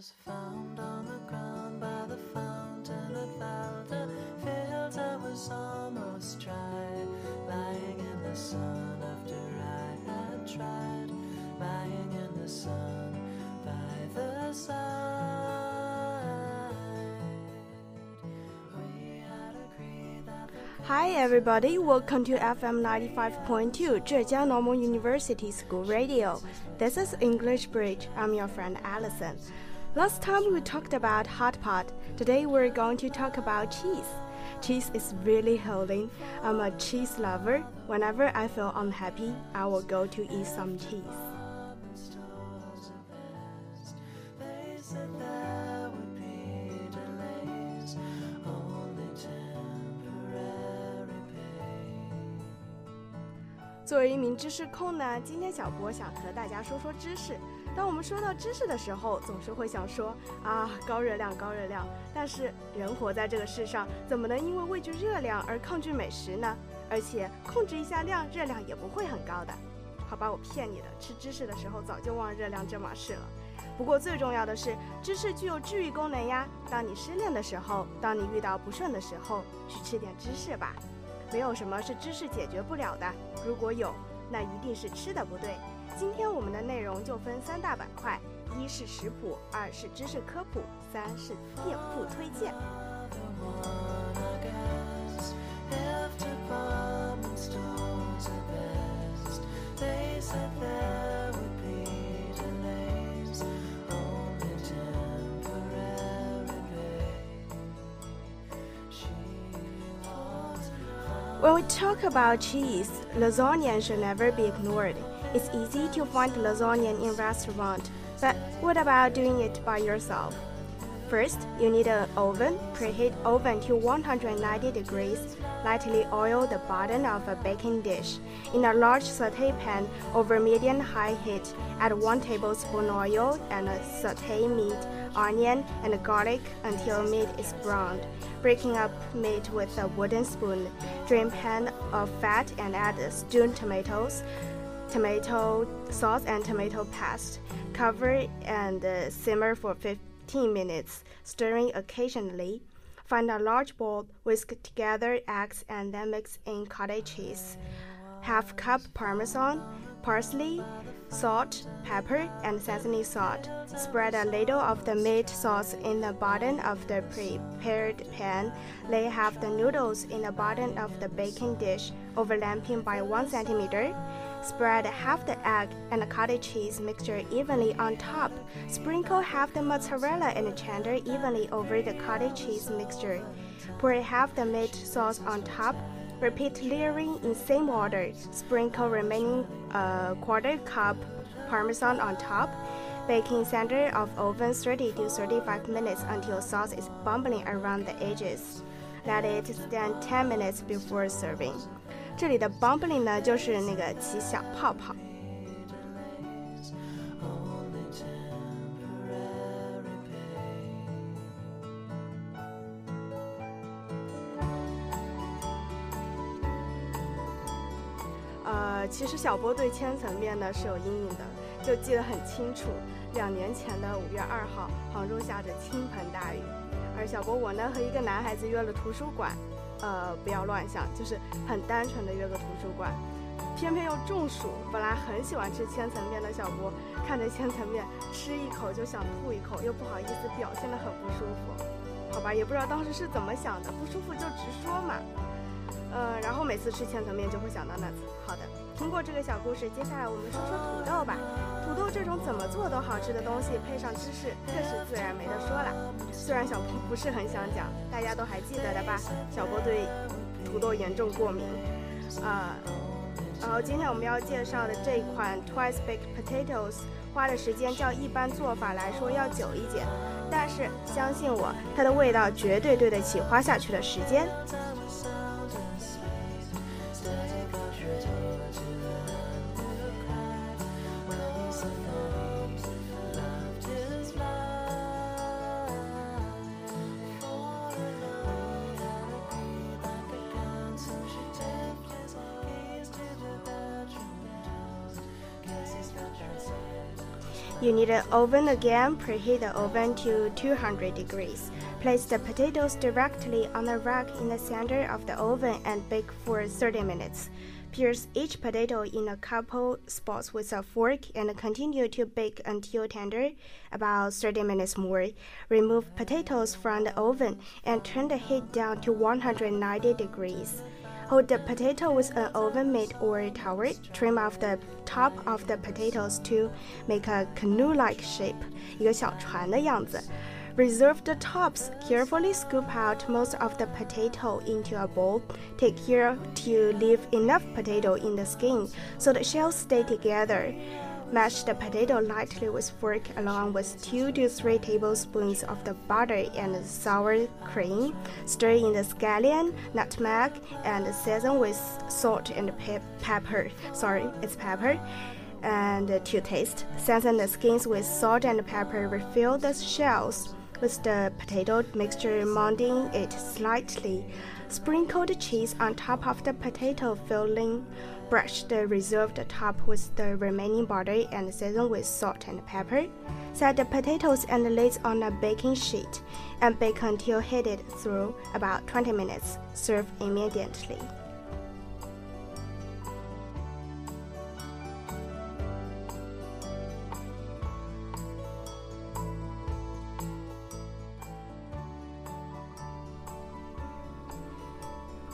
was found on the ground by the fountain at Valda. Fields I was almost dry, lying in the sun after I had tried, lying in the sun by the side. Hi everybody, welcome to FM 95.2 Zhejiang Normal University School Radio. This is English Bridge. I'm your friend Allison. Last time we talked about hot pot. Today we're going to talk about cheese. Cheese is really healing. I'm a cheese lover. Whenever I feel unhappy, I will go to eat some cheese. stores are best. They said there would be delays, only temporary pain. 作为一名知识控呢，今天小博想和大家说说知识。 当我们说到知识的时候，总是会想说啊，高热量，高热量。但是人活在这个世上，怎么能因为畏惧热量而抗拒美食呢？而且控制一下量，热量也不会很高的。好吧，我骗你的，吃芝士的时候早就忘了热量这码事了。不过最重要的是，芝士具有治愈功能呀。当你失恋的时候，当你遇到不顺的时候，去吃点芝士吧。没有什么是知识解决不了的，如果有，那一定是吃的不对。今天我们的内容就分三大板块：一是食谱，二是知识科普，三是店铺推荐。When we talk about cheese, lasagna should never be ignored. It's easy to find lasagna in restaurant, but what about doing it by yourself? First, you need an oven. Preheat oven to 190 degrees. Lightly oil the bottom of a baking dish. In a large saute pan over medium-high heat, add 1 tablespoon oil and saute meat, onion, and garlic until meat is browned. Breaking up meat with a wooden spoon. Drain pan of fat and add stewed tomatoes, tomato sauce, and tomato paste. Cover and uh, simmer for 15 minutes, stirring occasionally. Find a large bowl, whisk together eggs, and then mix in cottage cheese. Half cup parmesan, parsley, salt, pepper, and sesame salt. Spread a little of the meat sauce in the bottom of the prepared pan. Lay half the noodles in the bottom of the baking dish, overlapping by 1 centimeter. Spread half the egg and the cottage cheese mixture evenly on top. Sprinkle half the mozzarella and cheddar evenly over the cottage cheese mixture. Pour half the meat sauce on top. Repeat layering in same order. Sprinkle remaining uh, quarter cup parmesan on top. Bake in center of oven 30 to 35 minutes until sauce is bubbling around the edges. Let it stand 10 minutes before serving. 这里的 bubbling 呢，就是那个起小泡泡。 小波对千层面呢是有阴影的，就记得很清楚。两年前的五月二号，杭州下着倾盆大雨，而小波我呢和一个男孩子约了图书馆，呃，不要乱想，就是很单纯的约个图书馆。偏偏又中暑，本来很喜欢吃千层面的小波，看着千层面吃一口就想吐一口，又不好意思表现得很不舒服。好吧，也不知道当时是怎么想的，不舒服就直说嘛。呃，然后每次吃千层面就会想到那次。好的，听过这个小故事，接下来我们说说土豆吧。土豆这种怎么做都好吃的东西，配上芝士，更是自然没得说了。虽然小波不是很想讲，大家都还记得的吧？小波对土豆严重过敏。啊、然后今天我们要介绍的这款 Twice Baked Potatoes，花的时间较一般做法来说要久一点，但是相信我，它的味道绝对对得起花下去的时间。You need an oven again. Preheat the oven to 200 degrees. Place the potatoes directly on the rack in the center of the oven and bake for 30 minutes. Pierce each potato in a couple spots with a fork and continue to bake until tender, about 30 minutes more. Remove potatoes from the oven and turn the heat down to 190 degrees. Hold the potato with an oven mitt or towel. Trim off the top of the potatoes to make a canoe-like shape，一个小船的样子。Reserve the tops. Carefully scoop out most of the potato into a bowl. Take care to leave enough potato in the skin so the shells stay together. Mash the potato lightly with fork along with 2 to 3 tablespoons of the butter and sour cream. Stir in the scallion, nutmeg, and season with salt and pe pepper. Sorry, it's pepper and to taste. Season the skins with salt and pepper. Refill the shells with the potato mixture, molding it slightly. Sprinkle the cheese on top of the potato filling. Brush the reserved top with the remaining butter and season with salt and pepper. Set the potatoes and the lids on a baking sheet and bake until heated through about 20 minutes. Serve immediately.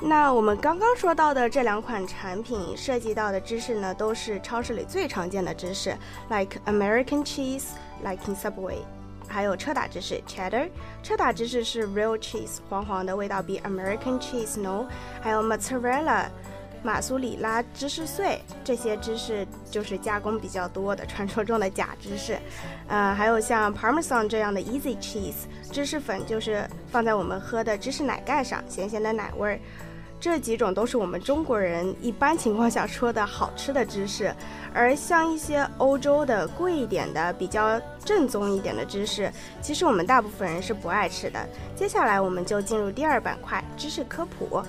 那我们刚刚说到的这两款产品涉及到的知识呢，都是超市里最常见的知识，like American cheese, like in Subway，还有车打芝士 cheddar。车打芝士是 real cheese，黄黄的味道比 American cheese no。还有 mozzarella，马苏里拉芝士碎，这些芝士就是加工比较多的，传说中的假芝士。呃，还有像 Parmesan 这样的 easy cheese，芝士粉就是放在我们喝的芝士奶盖上，咸咸的奶味儿。这几种都是我们中国人一般情况下说的好吃的芝士，而像一些欧洲的贵一点的、比较正宗一点的芝士，其实我们大部分人是不爱吃的。接下来我们就进入第二板块——知识科普。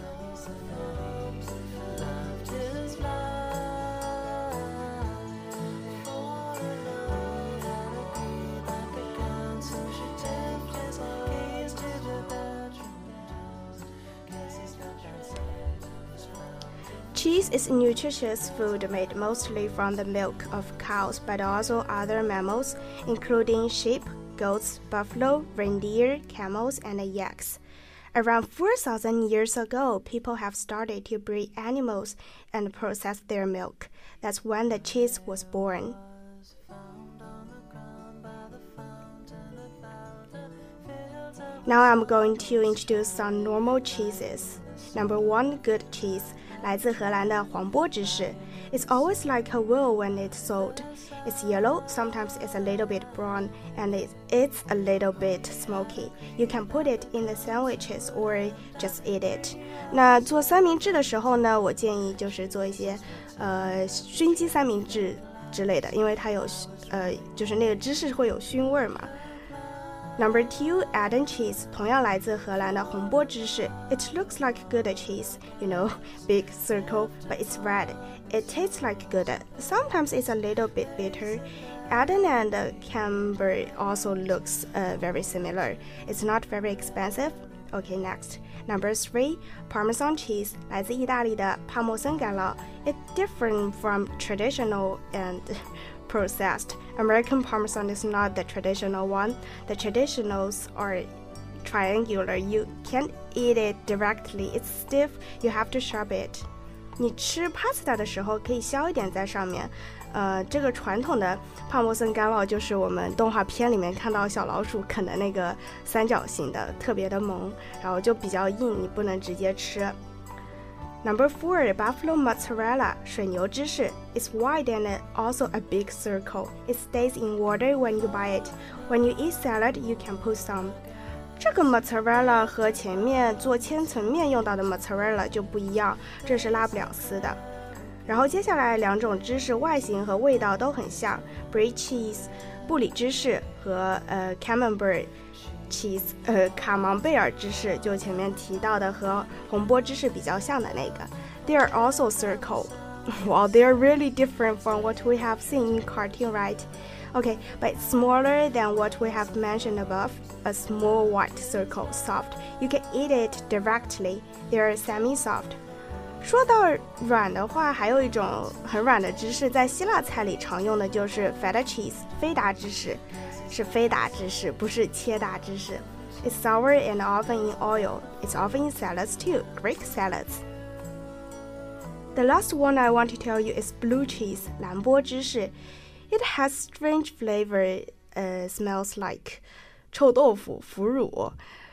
Cheese is a nutritious food made mostly from the milk of cows, but also other mammals, including sheep, goats, buffalo, reindeer, camels, and yaks. Around 4,000 years ago, people have started to breed animals and process their milk. That's when the cheese was born. Now I'm going to introduce some normal cheeses. Number one, Gouda cheese. 来自荷兰的黄波芝士。It's always like a wool when it's sold. It's yellow, sometimes it's a little bit brown, and it's a little bit smoky. You can put it in the sandwiches or just eat it. 那做三明治的时候呢，我建议就是做一些呃熏鸡三明治之类的，因为它有呃就是那个芝士会有熏味儿嘛。 Number two, Edam cheese. cheese，同样来自荷兰的红波芝士。It looks like Gouda cheese, you know, big circle, but it's red. It tastes like Gouda. Sometimes it's a little bit bitter. Edam and Camembert also looks uh, very similar. It's not very expensive. Okay, next. Number three, Parmesan cheese, 来自意大利的帕默森干酪. It's different from traditional and processed. American Parmesan is not the traditional one. The traditionals are triangular. You can't eat it directly. It's stiff. You have to sharp it. 你吃 pasta 的时候可以削一点在上面，呃，这个传统的帕莫森干酪就是我们动画片里面看到小老鼠啃的那个三角形的，特别的萌，然后就比较硬，你不能直接吃。 Number four, buffalo mozzarella, 水牛芝士. It's wide and also a big circle. It stays in water when you buy it. When you eat salad, you can put some. 这个 mozzarella 和前面做千层面用到的 mozzarella 就不一样，这是拉不了丝的。然后接下来两种芝士外形和味道都很像，brie cheese 布里芝士和呃 camembert cheese，呃，卡芒贝尔芝士，就前面提到的和红波芝士比较像的那个。They are also circle. Well, they are really different from what we have seen in cartoon, right? Okay, but smaller than what we have mentioned above, a small white circle, soft. You can eat it directly. They are semi-soft. 说到软的话，还有一种很软的芝士，在希腊菜里常用的就是 feta cheese，菲达芝士， 是菲达芝士，不是切达芝士。It's sour and often in oil. It's often in salads too, Greek salads. The last one I want to tell you is blue cheese, 蓝波芝士. It has strange flavor, uh, smells like 臭豆腐、腐乳，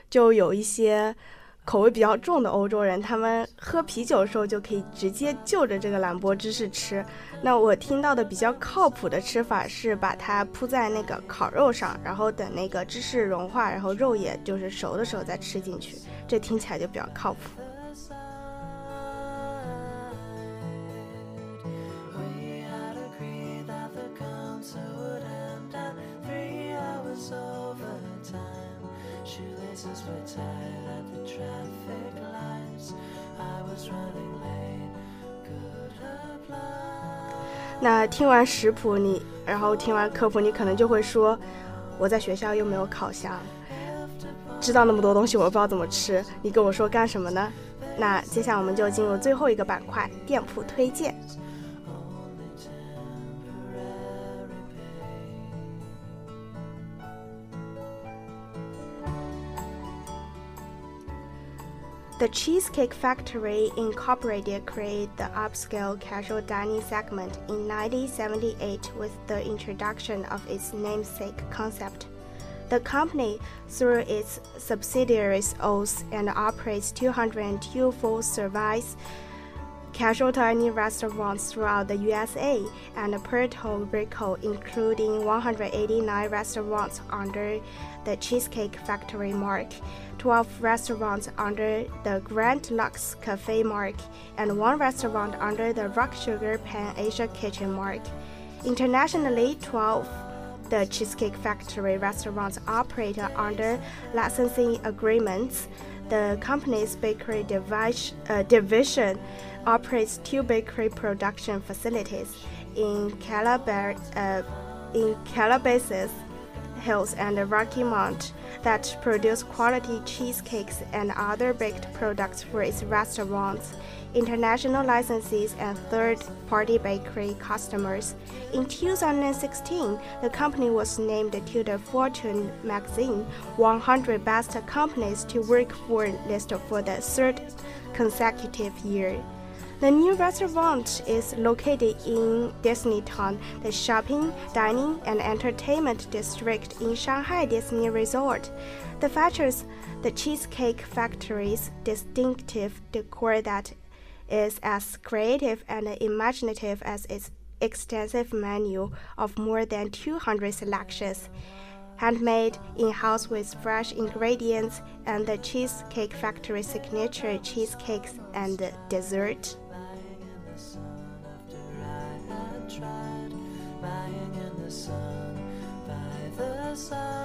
就有一些 口味比较重的欧洲人，他们喝啤酒的时候就可以直接就着这个蓝波芝士吃。那我听到的比较靠谱的吃法是把它铺在那个烤肉上，然后等那个芝士融化，然后肉也就是熟的时候再吃进去。这听起来就比较靠谱。那听完食谱你，然后听完科普，你可能就会说，我在学校又没有烤箱，知道那么多东西，我不知道怎么吃，你跟我说干什么呢？那接下来我们就进入最后一个板块——店铺推荐。Cheesecake Factory Incorporated created the upscale casual dining segment in 1978 with the introduction of its namesake concept. The company, through its subsidiaries, owns and operates 202 full service casual dining restaurants throughout the USA and Puerto Rico, including 189 restaurants under the Cheesecake Factory mark, 12 restaurants under the Grand Lux Cafe mark, and one restaurant under the Rock Sugar Pan Asia Kitchen mark. Internationally, 12 the Cheesecake Factory restaurants operate under licensing agreements. The company's bakery divi- uh, division operates two bakery production facilities in, uh, in Calabasas Hills and Rocky Mount that produce quality cheesecakes and other baked products for its restaurants, international licensees, and third party bakery customers. In 2016, the company was named to the Fortune magazine 100 Best Companies to Work For list for the third consecutive year. The new restaurant is located in Disneytown, the shopping, dining, and entertainment district in Shanghai Disney Resort. The features the Cheesecake Factory's distinctive decor that is as creative and imaginative as its extensive menu of more than 200 selections. Handmade in house with fresh ingredients and the Cheesecake Factory signature cheesecakes and dessert. Tried lying in the sun by the side.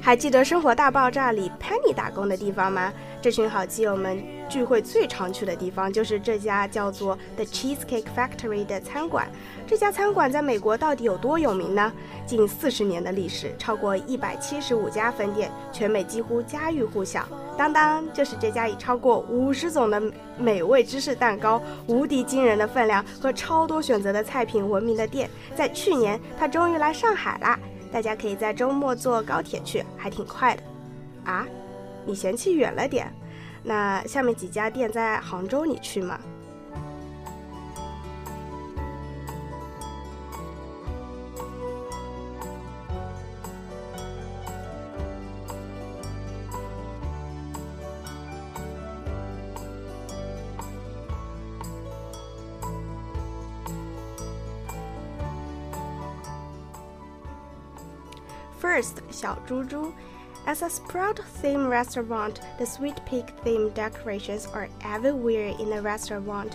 还记得《生活大爆炸》里 Penny 打工的地方吗？这群好基友们聚会最常去的地方就是这家叫做 The Cheesecake Factory 的餐馆。这家餐馆在美国到底有多有名呢？近四十年的历史，超过一百七十五家分店，全美几乎家喻户晓。当当，就是这家以超过五十种的美味芝士蛋糕、无敌惊人的分量和超多选择的菜品闻名的店。在去年，它终于来上海啦！大家可以在周末坐高铁去，还挺快的。啊，你嫌弃远了点？那下面几家店在杭州，你去吗？First, 小猪猪. As a Sprout theme restaurant, the Sweet Pig theme decorations are everywhere in the restaurant.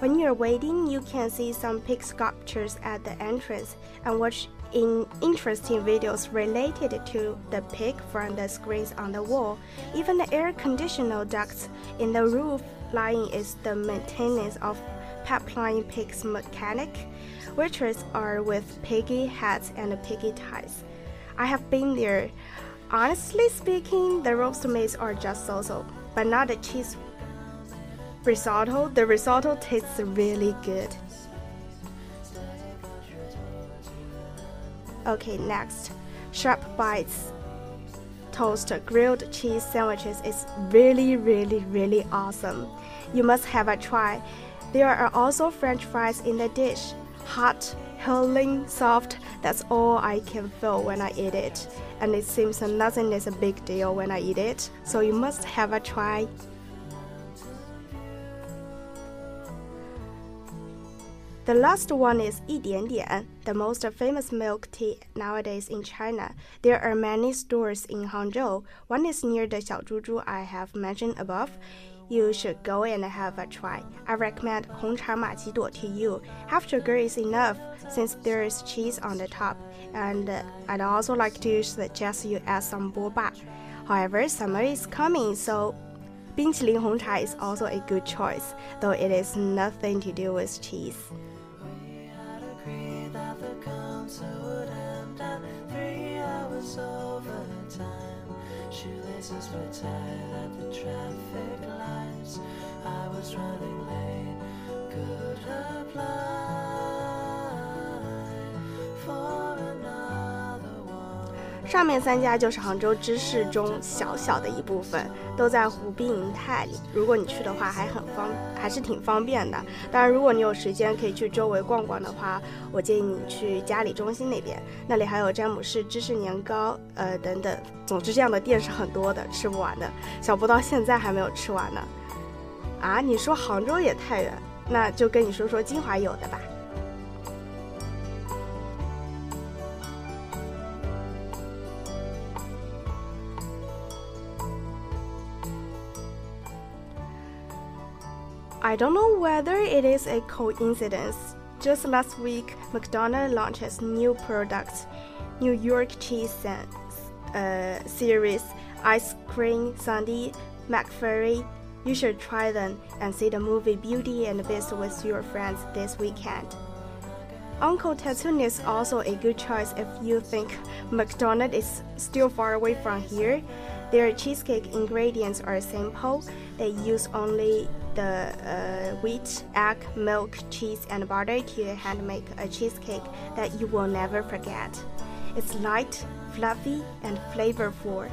When you're waiting, you can see some pig sculptures at the entrance and watch in interesting videos related to the pig from the screens on the wall. Even the air conditioner ducts in the roof line is the maintenance of pipeline pigs mechanic. Waitress are with piggy hats and piggy ties. I have been there. Honestly speaking, the roast meats are just so-so, but not the cheese risotto. The risotto tastes really good. Okay, next, sharp bites. Toast grilled cheese sandwiches is really, really, really awesome. You must have a try. There are also French fries in the dish. Hot, healing, soft. That's all I can feel when I eat it. And it seems nothing is a big deal when I eat it. So you must have a try. The last one is 一点点, the most famous milk tea nowadays in China. There are many stores in Hangzhou. One is near the Xiaozhuzhu I have mentioned above. You should go and have a try. I recommend Hong Cha Ma to you. Half sugar is enough since there is cheese on the top. And uh, I'd also like to suggest you add some boba. However, summer is coming, so Bingqiling Hong Cha is also a good choice, though it is nothing to do with cheese. 上面三家就是杭州芝士中小小的一部分，都在湖滨银泰里。如果你去的话，还很方，还是挺方便的。当然，如果你有时间可以去周围逛逛的话，我建议你去嘉里中心那边，那里还有詹姆士芝士年糕，呃等等。总之，这样的店是很多的，吃不完的。小布到现在还没有吃完呢。啊，你说杭州也太远，那就跟你说说金华有的吧。I don't know whether it is a coincidence. Just last week, McDonald's launched its new product, New York Cheese uh, series, ice cream sundae, McFlurry. You should try them and see the movie Beauty and the Beast with your friends this weekend. Uncle Tetsu is also a good choice if you think McDonald's is still far away from here. Their cheesecake ingredients are simple. They use only the uh, wheat, egg, milk, cheese, and butter to hand make a cheesecake that you will never forget. It's light, fluffy, and flavorful.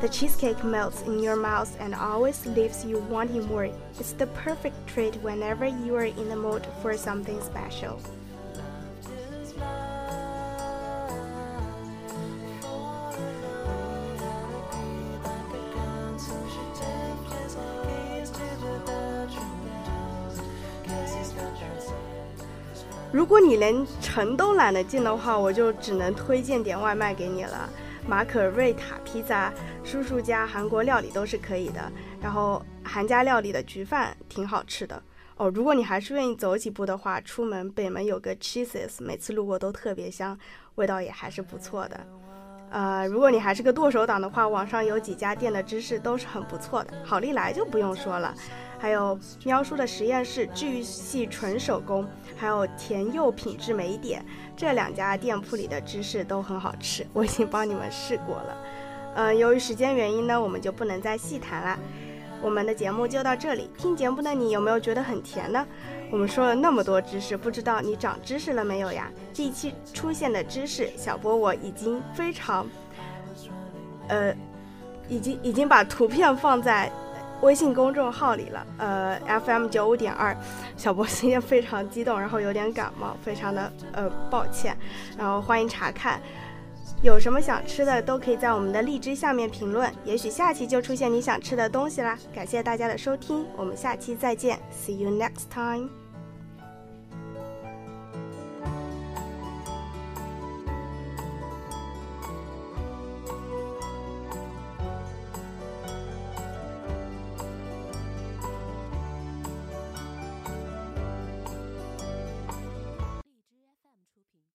The cheesecake melts in your mouth and always leaves you wanting more. It's the perfect treat whenever you are in the mood for something special. 如果你连城都懒得进的话，我就只能推荐点外卖给你了。马可瑞塔披萨、叔叔家韩国料理都是可以的，然后韩家料理的焗饭挺好吃的哦。如果你还是愿意走几步的话，出门北门有个 Cheeses，每次路过都特别香，味道也还是不错的。呃，如果你还是个剁手党的话，网上有几家店的芝士都是很不错的。好利来就不用说了，还有喵叔的实验室治愈系纯手工，还有甜柚品质美点，这两家店铺里的芝士都很好吃，我已经帮你们试过了。嗯，由于时间原因呢，我们就不能再细谈了。我们的节目就到这里。听节目的你有没有觉得很甜呢？我们说了那么多知识，不知道你长知识了没有呀？这一期出现的知识，小波我已经非常，呃，已经已经把图片放在微信公众号里了。呃，FM 九五点二，小波今天非常激动，然后有点感冒，非常的呃抱歉，然后欢迎查看。有什么想吃的，都可以在我们的荔枝下面评论，也许下期就出现你想吃的东西啦。感谢大家的收听，我们下期再见，See you next time。